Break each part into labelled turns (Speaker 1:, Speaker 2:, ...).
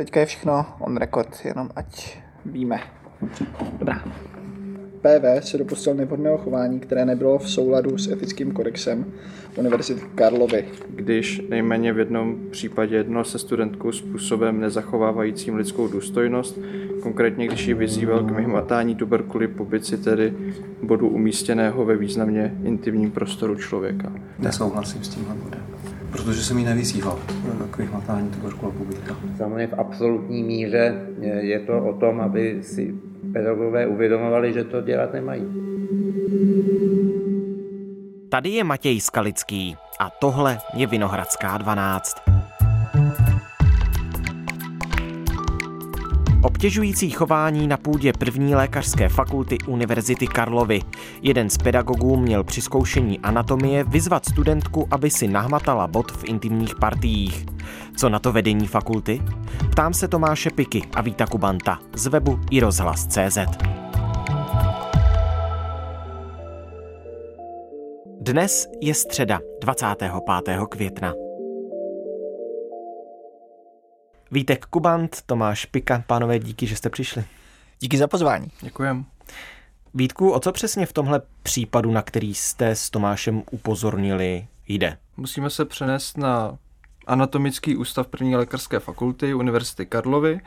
Speaker 1: Teďka je všechno on record, jenom ať víme. Dobrá. PV se dopustil nevhodného chování, které nebylo v souladu s etickým kodexem Univerzity Karlovy.
Speaker 2: Když nejméně v jednom případě jedno se studentkou způsobem nezachovávajícím lidskou důstojnost, konkrétně když ji vyzýval k myhmatání tuberkuly pubici, tedy bodu umístěného ve významně intimním prostoru člověka.
Speaker 3: Nesouhlasím s tímhle bodem protože jsem ji nevyzýval k vyhmatání tuberkulozy pubica.
Speaker 4: Samozřejmě v absolutní míře je to o tom, aby si pedagogové uvědomovali, že to dělat nemají.
Speaker 5: Tady je Matěj Skalický a tohle je Vinohradská 12. Obtěžující chování na půdě první lékařské fakulty Univerzity Karlovy. Jeden z pedagogů měl při zkoušení anatomie vyzvat studentku, aby si nahmatala bod v intimních partiích. Co na to vedení fakulty? Ptám se Tomáše Piky a Víta Kubanta z webu i rozhlas.cz. Dnes je středa 25. května. Vítek Kubant, Tomáš Pika, pánové, díky, že jste přišli.
Speaker 1: Díky za pozvání.
Speaker 2: Děkujem.
Speaker 5: Vítku, o co přesně v tomhle případu, na který jste s Tomášem upozornili, jde?
Speaker 2: Musíme se přenést na Anatomický ústav první lékařské fakulty Univerzity Karlovy,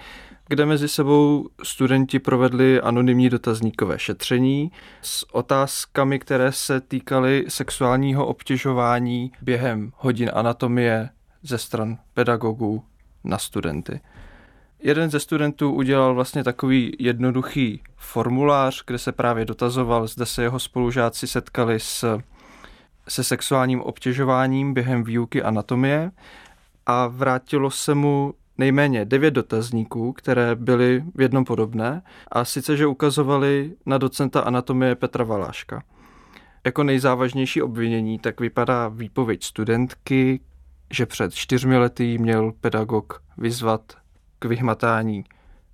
Speaker 2: kde mezi sebou studenti provedli anonymní dotazníkové šetření s otázkami, které se týkaly sexuálního obtěžování během hodin anatomie ze stran pedagogů na studenty. Jeden ze studentů udělal vlastně takový jednoduchý formulář, kde se právě dotazoval, zda se jeho spolužáci setkali s, se sexuálním obtěžováním během výuky anatomie a vrátilo se mu nejméně devět dotazníků, které byly v jednom podobné, a sice, že ukazovali na docenta anatomie Petra Valáška. Jako nejzávažnější obvinění tak vypadá výpověď studentky, že před čtyřmi lety měl pedagog vyzvat k vyhmatání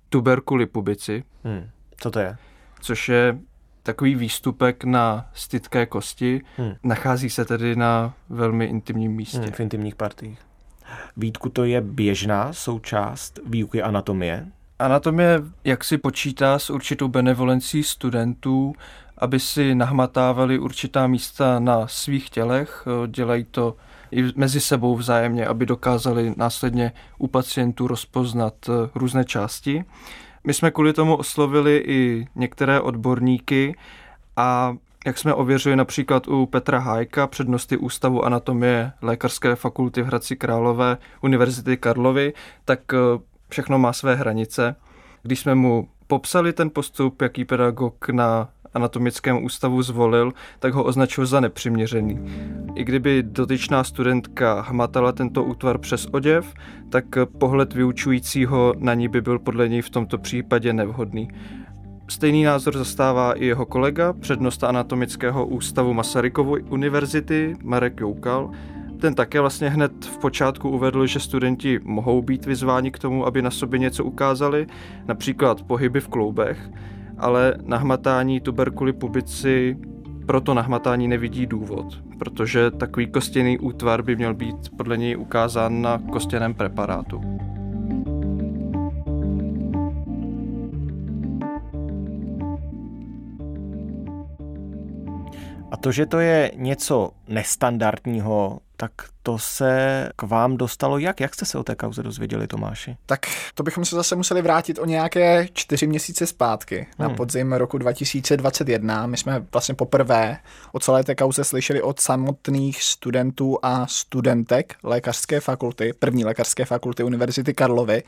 Speaker 2: tuberkuly pubici.
Speaker 5: Hmm. Co to je?
Speaker 2: Což je takový výstupek na stytké kosti. Hmm. Nachází se tedy na velmi intimním místě. Hmm,
Speaker 5: v intimních partiích. Vítku, to je běžná součást výuky anatomie?
Speaker 2: Anatomie jak si počítá s určitou benevolencí studentů, aby si nahmatávali určitá místa na svých tělech. Dělají to i mezi sebou vzájemně, aby dokázali následně u pacientů rozpoznat eh, různé části. My jsme kvůli tomu oslovili i některé odborníky a jak jsme ověřili například u Petra Hájka, přednosti Ústavu anatomie Lékařské fakulty v Hradci Králové Univerzity Karlovy, tak eh, všechno má své hranice. Když jsme mu popsali ten postup, jaký pedagog na anatomickém ústavu zvolil, tak ho označil za nepřiměřený. I kdyby dotyčná studentka hmatala tento útvar přes oděv, tak pohled vyučujícího na ní by byl podle něj v tomto případě nevhodný. Stejný názor zastává i jeho kolega, přednosta anatomického ústavu Masarykovy univerzity Marek Joukal. Ten také vlastně hned v počátku uvedl, že studenti mohou být vyzváni k tomu, aby na sobě něco ukázali, například pohyby v kloubech, ale nahmatání tuberkuly pubici proto nahmatání nevidí důvod, protože takový kostěný útvar by měl být podle něj ukázán na kostěném preparátu.
Speaker 5: To, že to je něco nestandardního, tak to se k vám dostalo jak? Jak jste se o té kauze dozvěděli, Tomáši?
Speaker 1: Tak to bychom se zase museli vrátit o nějaké čtyři měsíce zpátky, hmm. na podzim roku 2021. My jsme vlastně poprvé o celé té kauze slyšeli od samotných studentů a studentek lékařské fakulty, první lékařské fakulty Univerzity Karlovy.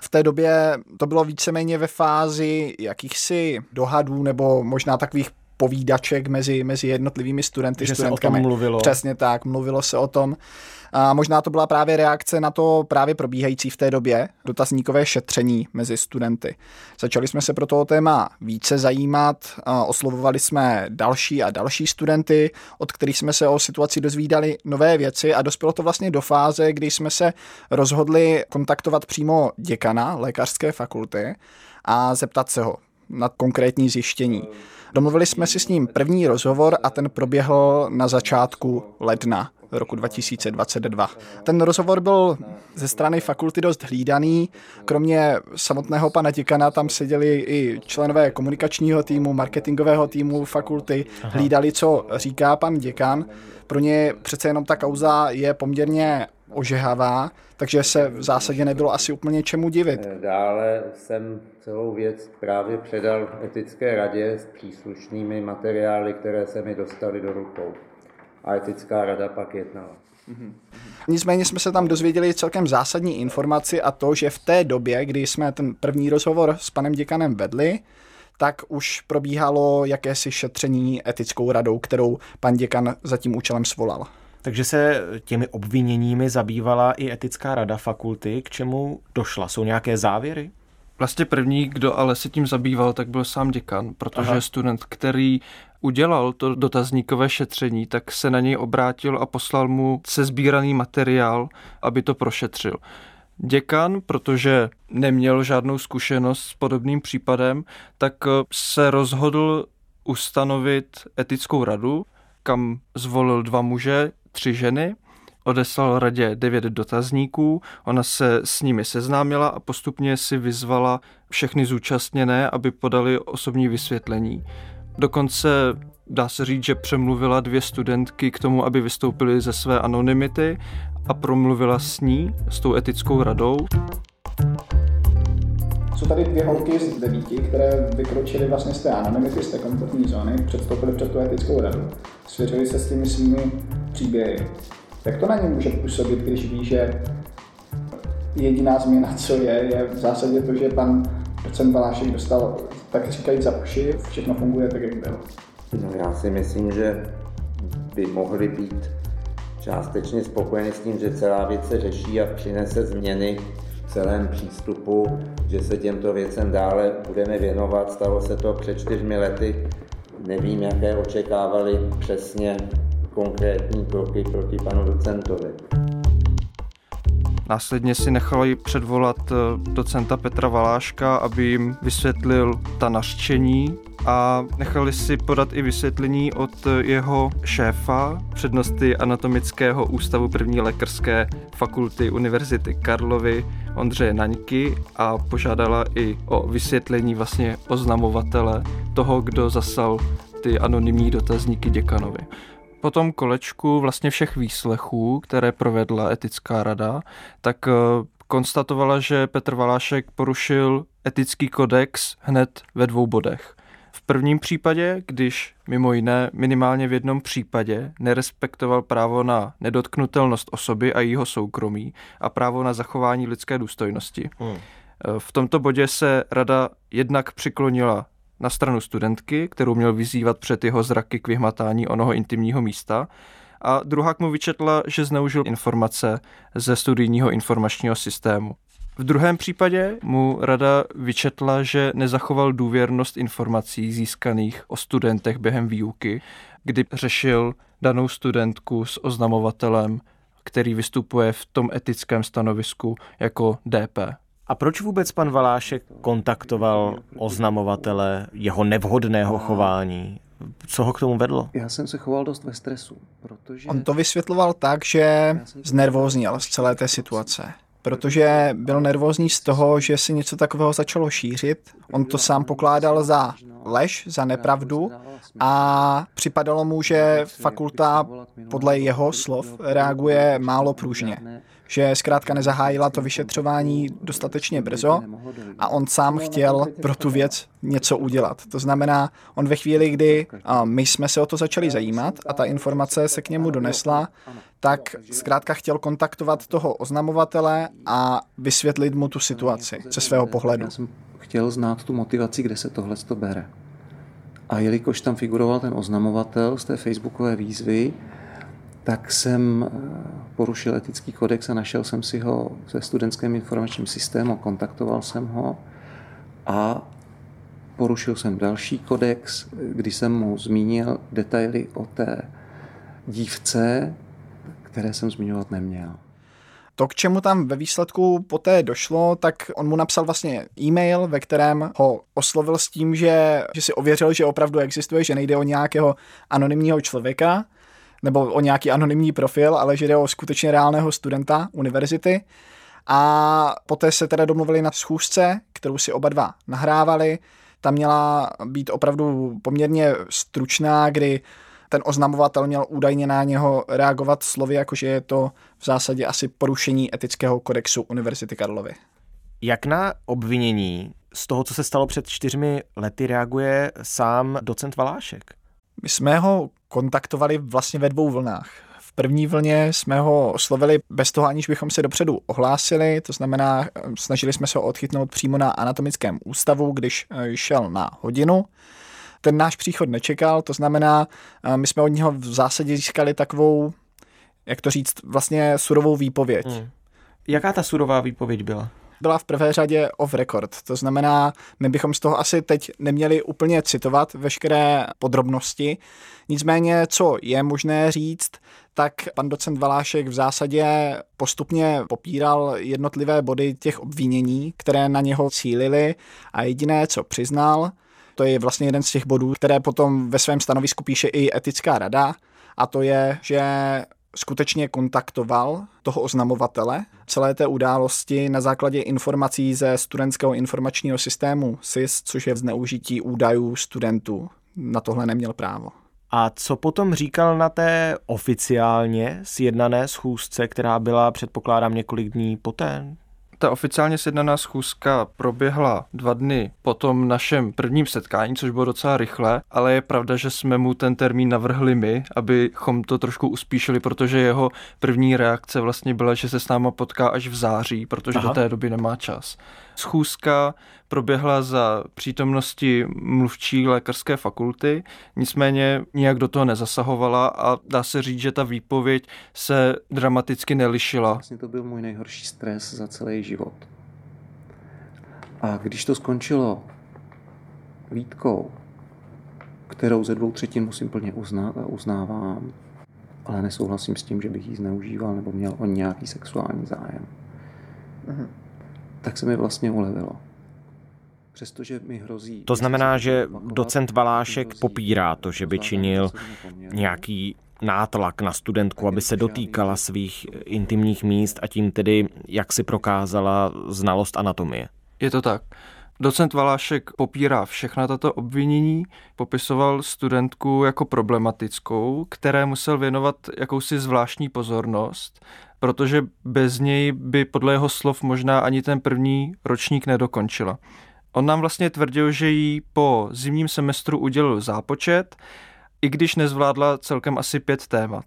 Speaker 1: V té době to bylo víceméně ve fázi jakýchsi dohadů nebo možná takových povídaček mezi, mezi jednotlivými studenty,
Speaker 5: že
Speaker 1: studentkami.
Speaker 5: Se o tom mluvilo.
Speaker 1: Přesně tak, mluvilo se o tom. A možná to byla právě reakce na to právě probíhající v té době dotazníkové šetření mezi studenty. Začali jsme se pro toho téma více zajímat, oslovovali jsme další a další studenty, od kterých jsme se o situaci dozvídali nové věci a dospělo to vlastně do fáze, kdy jsme se rozhodli kontaktovat přímo děkana lékařské fakulty a zeptat se ho na konkrétní zjištění. Domluvili jsme si s ním první rozhovor a ten proběhl na začátku ledna roku 2022. Ten rozhovor byl ze strany fakulty dost hlídaný. Kromě samotného pana děkana tam seděli i členové komunikačního týmu, marketingového týmu fakulty, hlídali, co říká pan děkan. Pro ně přece jenom ta kauza je poměrně ožehavá, takže se v zásadě nebylo asi úplně čemu divit.
Speaker 4: Dále jsem celou věc právě předal etické radě s příslušnými materiály, které se mi dostaly do rukou. A etická rada pak jednala.
Speaker 1: Nicméně jsme se tam dozvěděli celkem zásadní informaci a to, že v té době, kdy jsme ten první rozhovor s panem děkanem vedli, tak už probíhalo jakési šetření etickou radou, kterou pan děkan za tím účelem svolal.
Speaker 5: Takže se těmi obviněními zabývala i etická rada fakulty. K čemu došla? Jsou nějaké závěry?
Speaker 2: Vlastně první, kdo ale se tím zabýval, tak byl sám děkan, protože Aha. student, který udělal to dotazníkové šetření, tak se na něj obrátil a poslal mu sezbíraný materiál, aby to prošetřil. Děkan, protože neměl žádnou zkušenost s podobným případem, tak se rozhodl ustanovit etickou radu, kam zvolil dva muže, tři ženy, odeslal radě devět dotazníků, ona se s nimi seznámila a postupně si vyzvala všechny zúčastněné, aby podali osobní vysvětlení. Dokonce dá se říct, že přemluvila dvě studentky k tomu, aby vystoupily ze své anonymity a promluvila s ní, s tou etickou radou.
Speaker 1: Jsou tady dvě holky z devíti, které vykročily vlastně z té anonymity, z té komfortní zóny, předstoupily před tu etickou radu, svěřili se s těmi svými příběhy. Jak to na ně může působit, když ví, že jediná změna, co je, je v zásadě to, že pan docent Valášek dostal, tak říkají, za uši, všechno funguje tak, jak bylo.
Speaker 4: No já si myslím, že by mohli být částečně spokojeni s tím, že celá věc se řeší a přinese změny v celém přístupu, že se těmto věcem dále budeme věnovat. Stalo se to před čtyřmi lety. Nevím, jaké očekávali přesně konkrétní kroky proti panu docentovi.
Speaker 2: Následně si nechali předvolat eh, docenta Petra Valáška, aby jim vysvětlil ta nařčení a nechali si podat i vysvětlení od jeho šéfa, přednosty Anatomického ústavu první lékařské fakulty Univerzity Karlovy, Ondřeje Naňky a požádala i o vysvětlení vlastně oznamovatele toho, kdo zasal ty anonymní dotazníky děkanovi. Po tom kolečku vlastně všech výslechů, které provedla etická rada, tak eh, konstatovala, že Petr Valášek porušil etický kodex hned ve dvou bodech. V prvním případě, když mimo jiné minimálně v jednom případě nerespektoval právo na nedotknutelnost osoby a jeho soukromí a právo na zachování lidské důstojnosti. Hmm. V tomto bodě se rada jednak přiklonila na stranu studentky, kterou měl vyzývat před jeho zraky k vyhmatání onoho intimního místa, a druhá mu vyčetla, že zneužil informace ze studijního informačního systému. V druhém případě mu rada vyčetla, že nezachoval důvěrnost informací získaných o studentech během výuky, kdy řešil danou studentku s oznamovatelem, který vystupuje v tom etickém stanovisku jako DP.
Speaker 5: A proč vůbec pan Valášek kontaktoval oznamovatele jeho nevhodného chování? Co ho k tomu vedlo?
Speaker 3: Já jsem se choval dost ve stresu, protože...
Speaker 1: On to vysvětloval tak, že znervózněl z celé té situace protože byl nervózní z toho, že si něco takového začalo šířit. On to sám pokládal za lež, za nepravdu a připadalo mu, že fakulta podle jeho slov reaguje málo pružně že zkrátka nezahájila to vyšetřování dostatečně brzo a on sám chtěl pro tu věc něco udělat. To znamená, on ve chvíli, kdy my jsme se o to začali zajímat a ta informace se k němu donesla, tak zkrátka chtěl kontaktovat toho oznamovatele a vysvětlit mu tu situaci ze svého pohledu. Já
Speaker 3: jsem chtěl znát tu motivaci, kde se tohle to bere. A jelikož tam figuroval ten oznamovatel z té facebookové výzvy, tak jsem eh, porušil etický kodex a našel jsem si ho ve studentském informačním systému, kontaktoval jsem ho a porušil jsem další kodex, kdy jsem mu zmínil detaily o té dívce, které jsem zmiňovat neměl.
Speaker 1: To, k čemu tam ve výsledku poté došlo, tak on mu napsal vlastně e-mail, ve kterém ho oslovil s tím, že, že si ověřil, že opravdu existuje, že nejde o nějakého anonymního člověka nebo o nějaký anonymní profil, ale že jde o skutečně reálného studenta univerzity. A poté se teda domluvili na schůzce, kterou si oba dva nahrávali. Ta měla být opravdu poměrně stručná, kdy ten oznamovatel měl údajně na něho reagovat slovy, jakože je to v zásadě asi porušení etického kodexu Univerzity Karlovy.
Speaker 5: Jak na obvinění z toho, co se stalo před čtyřmi lety, reaguje sám docent Valášek?
Speaker 1: My jsme ho kontaktovali vlastně ve dvou vlnách. V první vlně jsme ho oslovili bez toho, aniž bychom se dopředu ohlásili, to znamená, snažili jsme se ho odchytnout přímo na anatomickém ústavu, když eh, šel na hodinu. Ten náš příchod nečekal, to znamená, eh, my jsme od něho v zásadě získali takovou, jak to říct, vlastně surovou výpověď. Hmm.
Speaker 5: Jaká ta surová výpověď byla?
Speaker 1: Byla v prvé řadě off record. To znamená, my bychom z toho asi teď neměli úplně citovat veškeré podrobnosti. Nicméně, co je možné říct, tak pan docent Valášek v zásadě postupně popíral jednotlivé body těch obvinění, které na něho cílily a jediné, co přiznal, to je vlastně jeden z těch bodů, které potom ve svém stanovisku píše i etická rada, a to je, že skutečně kontaktoval toho oznamovatele celé té události na základě informací ze studentského informačního systému SIS, což je zneužití údajů studentů. Na tohle neměl právo.
Speaker 5: A co potom říkal na té oficiálně sjednané schůzce, která byla, předpokládám, několik dní poté?
Speaker 2: Ta oficiálně sjednaná schůzka proběhla dva dny po tom našem prvním setkání, což bylo docela rychle, ale je pravda, že jsme mu ten termín navrhli my, abychom to trošku uspíšili, protože jeho první reakce vlastně byla, že se s náma potká až v září, protože Aha. do té doby nemá čas. Schůzka proběhla za přítomnosti mluvčí lékařské fakulty, nicméně nijak do toho nezasahovala a dá se říct, že ta výpověď se dramaticky nelišila.
Speaker 3: Vlastně to byl můj nejhorší stres za celý život. A když to skončilo výtkou, kterou ze dvou třetin musím plně uznat a uznávám, ale nesouhlasím s tím, že bych ji zneužíval nebo měl o nějaký sexuální zájem. Mhm tak se mi vlastně ulevilo. Přestože mi hrozí...
Speaker 5: To znamená, že docent Valášek popírá to, že by činil nějaký nátlak na studentku, aby se dotýkala svých intimních míst a tím tedy, jak si prokázala znalost anatomie.
Speaker 2: Je to tak. Docent Valášek popírá všechna tato obvinění, popisoval studentku jako problematickou, které musel věnovat jakousi zvláštní pozornost protože bez něj by podle jeho slov možná ani ten první ročník nedokončila. On nám vlastně tvrdil, že jí po zimním semestru udělil zápočet, i když nezvládla celkem asi pět témat.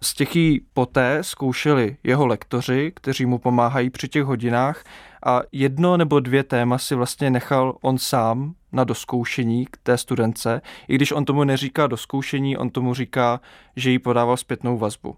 Speaker 2: Z těch jí poté zkoušeli jeho lektoři, kteří mu pomáhají při těch hodinách a jedno nebo dvě téma si vlastně nechal on sám na doskoušení k té studence, i když on tomu neříká doskoušení, on tomu říká, že jí podával zpětnou vazbu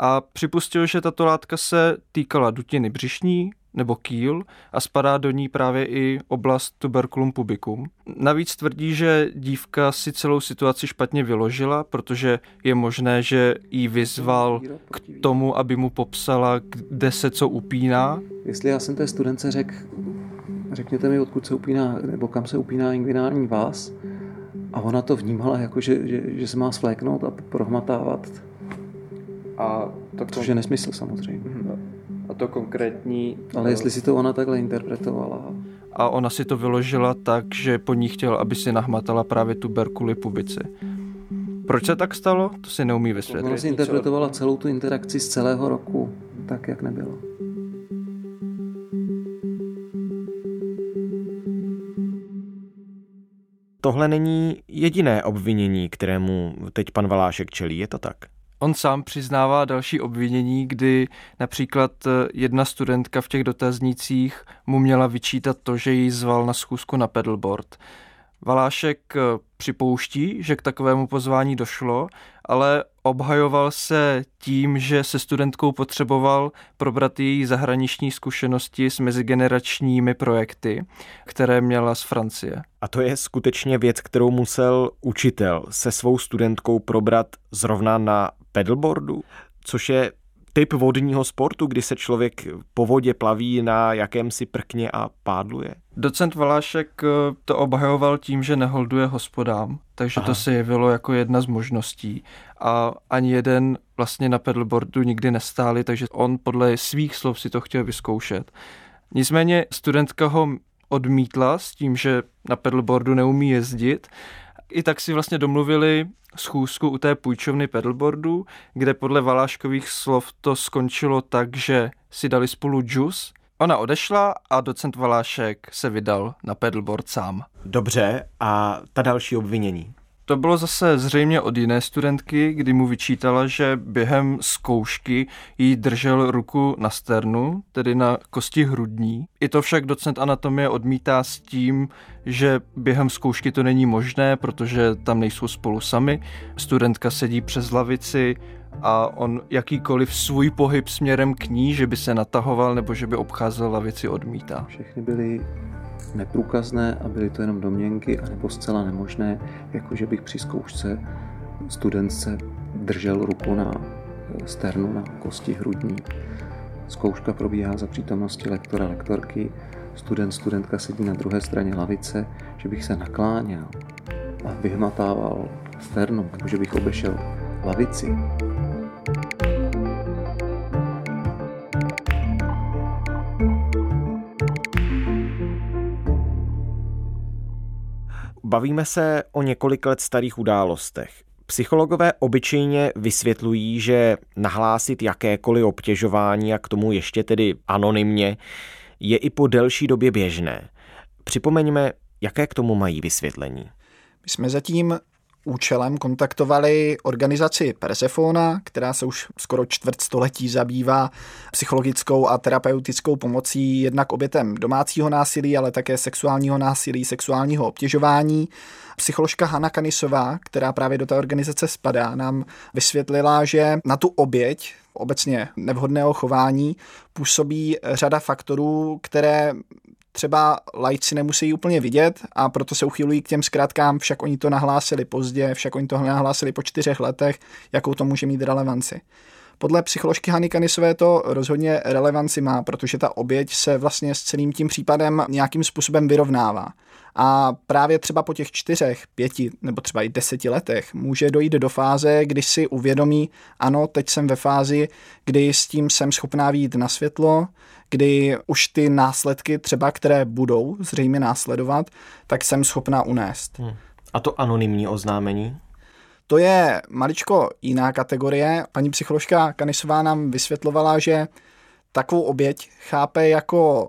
Speaker 2: a připustil, že tato látka se týkala dutiny břišní nebo kýl a spadá do ní právě i oblast tuberculum pubicum. Navíc tvrdí, že dívka si celou situaci špatně vyložila, protože je možné, že jí vyzval k tomu, aby mu popsala, kde se co upíná.
Speaker 3: Jestli já jsem té studence řekl, řekněte mi, odkud se upíná, nebo kam se upíná inguinální vás, a ona to vnímala jako, že, že, že se má svléknout a prohmatávat a to Což je nesmysl samozřejmě. Mhm.
Speaker 2: A to konkrétní...
Speaker 3: Ale jestli si to ona takhle interpretovala.
Speaker 2: A ona si to vyložila tak, že po ní chtěl, aby si nahmatala právě tuberkuly pubici. Proč se tak stalo? To si neumí vysvětlit.
Speaker 3: Ona si interpretovala celou tu interakci z celého roku tak, jak nebylo.
Speaker 5: Tohle není jediné obvinění, kterému teď pan Valášek čelí, je to tak?
Speaker 2: On sám přiznává další obvinění, kdy například eh, jedna studentka v těch dotaznících mu měla vyčítat to, že ji zval na schůzku na pedalboard. Valášek eh, připouští, že k takovému pozvání došlo, ale obhajoval se tím, že se studentkou potřeboval probrat její zahraniční zkušenosti s mezigeneračními projekty, které měla z Francie.
Speaker 5: A to je skutečně věc, kterou musel učitel se svou studentkou probrat zrovna na pedalboardu, což je typ vodního sportu, kdy se člověk po vodě plaví na jakémsi prkně a pádluje?
Speaker 2: Docent Valášek eh, to obhajoval tím, že neholduje hospodám, takže Aha. to se jevilo jako jedna z možností. A ani jeden vlastně na pedalboardu nikdy nestáli, takže on podle svých slov si to chtěl vyzkoušet. Nicméně studentka ho odmítla s tím, že na pedalboardu neumí jezdit. I tak si vlastně domluvili schůzku u té půjčovny pedalboardu, kde podle Valáškových slov to skončilo tak, že si dali spolu džus. Ona odešla a docent Valášek se vydal na pedalboard sám.
Speaker 5: Dobře, a ta další obvinění?
Speaker 2: To bylo zase zřejmě od jiné studentky, kdy mu vyčítala, že během zkoušky jí držel ruku na sternu, tedy na kosti hrudní. I to však docent anatomie odmítá s tím, že během zkoušky to není možné, protože tam nejsou spolu sami. Studentka sedí přes lavici a on jakýkoliv svůj pohyb směrem k ní, že by se natahoval nebo že by obcházel lavici, odmítá.
Speaker 3: Všechny byly neprůkazné a byly to jenom domněnky, anebo zcela nemožné, jako že bych při zkoušce studentce držel ruku na sternu, na kosti hrudní. Zkouška probíhá za přítomnosti lektora, lektorky, student, studentka sedí na druhé straně lavice, že bych se nakláněl a vyhmatával sternu, nebo že bych obešel lavici,
Speaker 5: Bavíme se o několik let starých událostech. Psychologové obyčejně vysvětlují, že nahlásit jakékoliv obtěžování a k tomu ještě tedy anonymně je i po delší době běžné. Připomeňme, jaké k tomu mají vysvětlení.
Speaker 1: My jsme zatím účelem kontaktovali organizaci Persefona, která se už skoro čtvrt století zabývá psychologickou a terapeutickou pomocí jednak obětem domácího násilí, ale také sexuálního násilí, sexuálního obtěžování. Psycholožka Hanna Kanisová, která právě do té organizace spadá, nám vysvětlila, že na tu oběť obecně nevhodného chování působí řada faktorů, které třeba lajci nemusí úplně vidět a proto se uchylují k těm zkrátkám, však oni to nahlásili pozdě, však oni to nahlásili po čtyřech letech, jakou to může mít relevanci. Podle psycholožky Hany Kanisové to rozhodně relevanci má, protože ta oběť se vlastně s celým tím případem nějakým způsobem vyrovnává. A právě třeba po těch čtyřech, pěti nebo třeba i deseti letech může dojít do fáze, kdy si uvědomí, ano, teď jsem ve fázi, kdy s tím jsem schopná výjít na světlo, kdy už ty následky třeba, které budou zřejmě následovat, tak jsem schopná unést. Hmm.
Speaker 5: A to anonymní oznámení?
Speaker 1: To je maličko jiná kategorie. Paní psycholožka Kanisová nám vysvětlovala, že takovou oběť chápe jako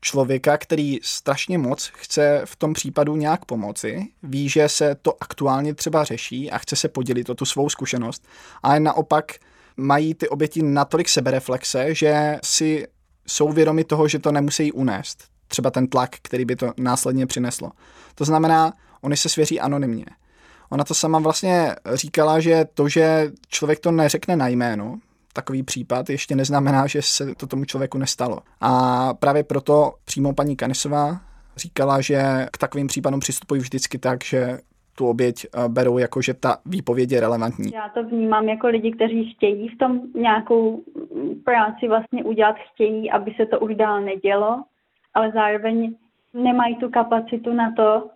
Speaker 1: člověka, který strašně moc chce v tom případu nějak pomoci, ví, že se to aktuálně třeba řeší a chce se podělit o tu svou zkušenost, ale naopak mají ty oběti natolik sebereflexe, že si jsou vědomi toho, že to nemusí unést. Třeba ten tlak, který by to následně přineslo. To znamená, oni se svěří anonymně. Ona to sama vlastně říkala, že to, že člověk to neřekne na jméno, takový případ ještě neznamená, že se to tomu člověku nestalo. A právě proto přímo paní Kanisová říkala, že k takovým případům přistupují vždycky tak, že tu oběť eh, berou jako, že ta výpověď je relevantní.
Speaker 6: Já to vnímám jako lidi, kteří chtějí v tom nějakou práci vlastně udělat, chtějí, aby se to už dál nedělo, ale zároveň nemají tu kapacitu na to,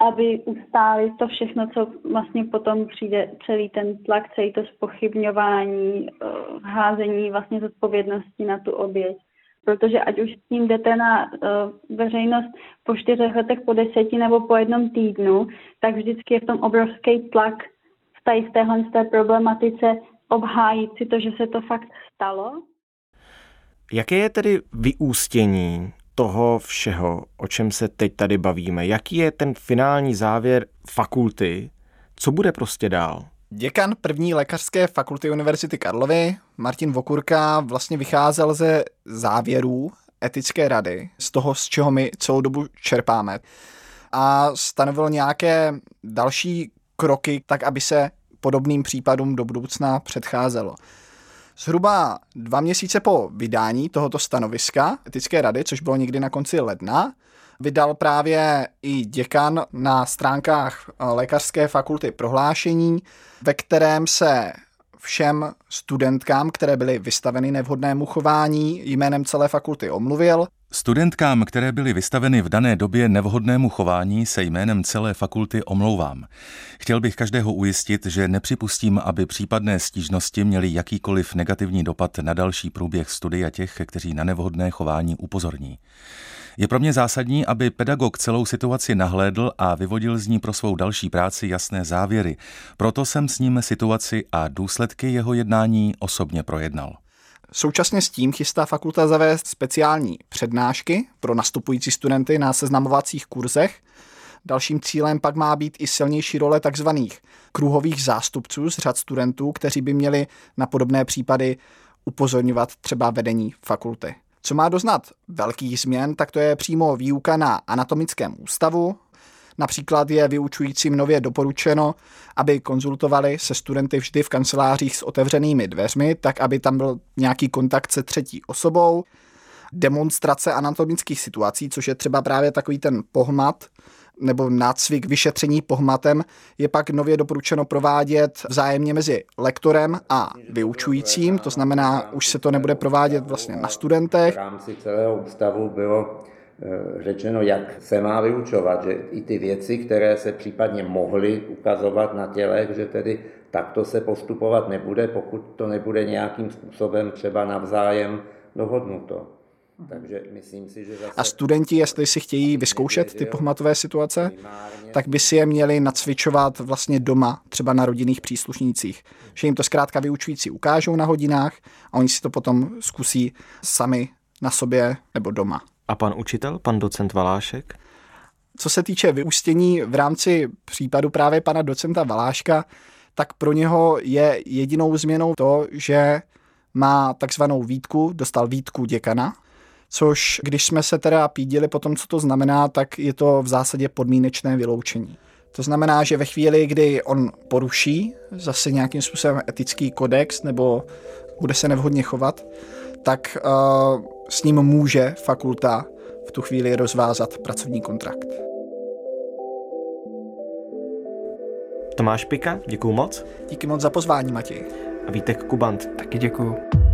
Speaker 6: aby ustáli to všechno, co vlastně potom přijde, celý ten tlak, celý to spochybňování, eh, házení vlastně zodpovědnosti na tu oběť. Protože ať už s tím jdete na uh, veřejnost po čtyřech letech, po deseti nebo po jednom týdnu, tak vždycky je v tom obrovský tlak v, tady, v téhle té problematice obhájit si to, že se to fakt stalo.
Speaker 5: Jaké je tedy vyústění toho všeho, o čem se teď tady bavíme? Jaký je ten finální závěr fakulty? Co bude prostě dál?
Speaker 1: Děkan první lékařské fakulty Univerzity Karlovy, Martin Vokurka, vlastně vycházel ze závěrů etické rady, z toho, z čeho my celou dobu čerpáme. A stanovil nějaké další kroky, tak aby se podobným případům do budoucna předcházelo. Zhruba dva měsíce po vydání tohoto stanoviska etické rady, což bylo někdy na konci ledna, vydal právě i děkan na stránkách lékařské fakulty prohlášení, ve kterém se všem studentkám, které byly vystaveny nevhodnému chování, jménem celé fakulty omluvil.
Speaker 7: Studentkám, které byly vystaveny v dané době nevhodnému chování, se jménem celé fakulty omlouvám. Chtěl bych každého ujistit, že nepřipustím, aby případné stížnosti měly jakýkoliv negativní dopad na další průběh studia těch, kteří na nevhodné chování upozorní. Je pro mě zásadní, aby pedagog celou situaci nahlédl a vyvodil z ní pro svou další práci jasné závěry. Proto jsem s ním situaci a důsledky jeho jednání osobně projednal.
Speaker 1: Současně s tím chystá fakulta zavést speciální přednášky pro nastupující studenty na seznamovacích kurzech. Dalším cílem pak má být i silnější role tzv. kruhových zástupců z řad studentů, kteří by měli na podobné případy upozorňovat třeba vedení fakulty. Co má doznat velkých změn, tak to je přímo výuka na anatomickém ústavu. Například je vyučujícím nově doporučeno, aby konzultovali se studenty vždy v kancelářích s otevřenými dveřmi, tak aby tam byl nějaký kontakt se třetí osobou. Demonstrace anatomických situací, což je třeba právě takový ten pohmat, nebo nácvik vyšetření pohmatem je pak nově doporučeno provádět vzájemně mezi lektorem a vyučujícím, to znamená, už se to nebude provádět vlastně na studentech.
Speaker 4: V rámci celého ústavu bylo řečeno, jak se má vyučovat, že i ty věci, které se případně mohly ukazovat na tělech, že tedy takto se postupovat nebude, pokud to nebude nějakým způsobem třeba navzájem dohodnuto.
Speaker 1: Takže myslím si, že zase... A studenti, jestli si chtějí vyzkoušet ty pohmatové situace, tak by si je měli nacvičovat vlastně doma, třeba na rodinných příslušnících. Že jim to zkrátka vyučující ukážou na hodinách a oni si to potom zkusí sami na sobě nebo doma.
Speaker 5: A pan učitel, pan docent Valášek?
Speaker 1: Co se týče vyústění v rámci případu právě pana docenta Valáška, tak pro něho je jedinou změnou to, že má takzvanou výtku, dostal výtku děkana, což když jsme se teda pídili po tom, co to znamená, tak je to v zásadě podmínečné vyloučení. To znamená, že ve chvíli, kdy on poruší zase nějakým způsobem etický kodex nebo bude se nevhodně chovat, tak uh, s ním může fakulta v tu chvíli rozvázat pracovní kontrakt.
Speaker 5: Tomáš Pika, děkuji moc.
Speaker 1: Díky moc za pozvání, Matěj.
Speaker 5: A Vítek Kubant.
Speaker 2: Taky děkuji.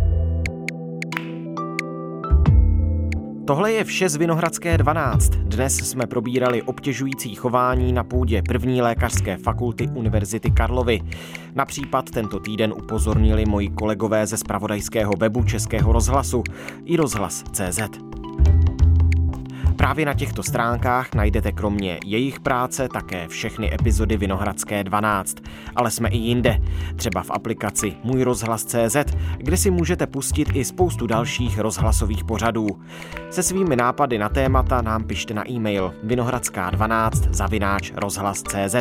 Speaker 5: Tohle je vše z Vinohradské 12. Dnes jsme probírali obtěžující chování na půdě první lékařské fakulty Univerzity Karlovy. Na případ tento týden upozornili moji kolegové ze spravodajského webu Českého rozhlasu i rozhlas.cz. Právě na těchto stránkách najdete kromě jejich práce také všechny epizody Vinohradské 12, ale jsme i jinde, třeba v aplikaci Můj rozhlas.cz, kde si můžete pustit i spoustu dalších rozhlasových pořadů. Se svými nápady na témata nám pište na e-mail vinohradská12 zavináč rozhlas.cz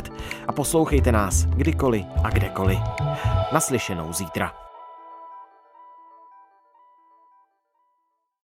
Speaker 5: a poslouchejte nás kdykoliv a kdekoliv. Naslyšenou zítra.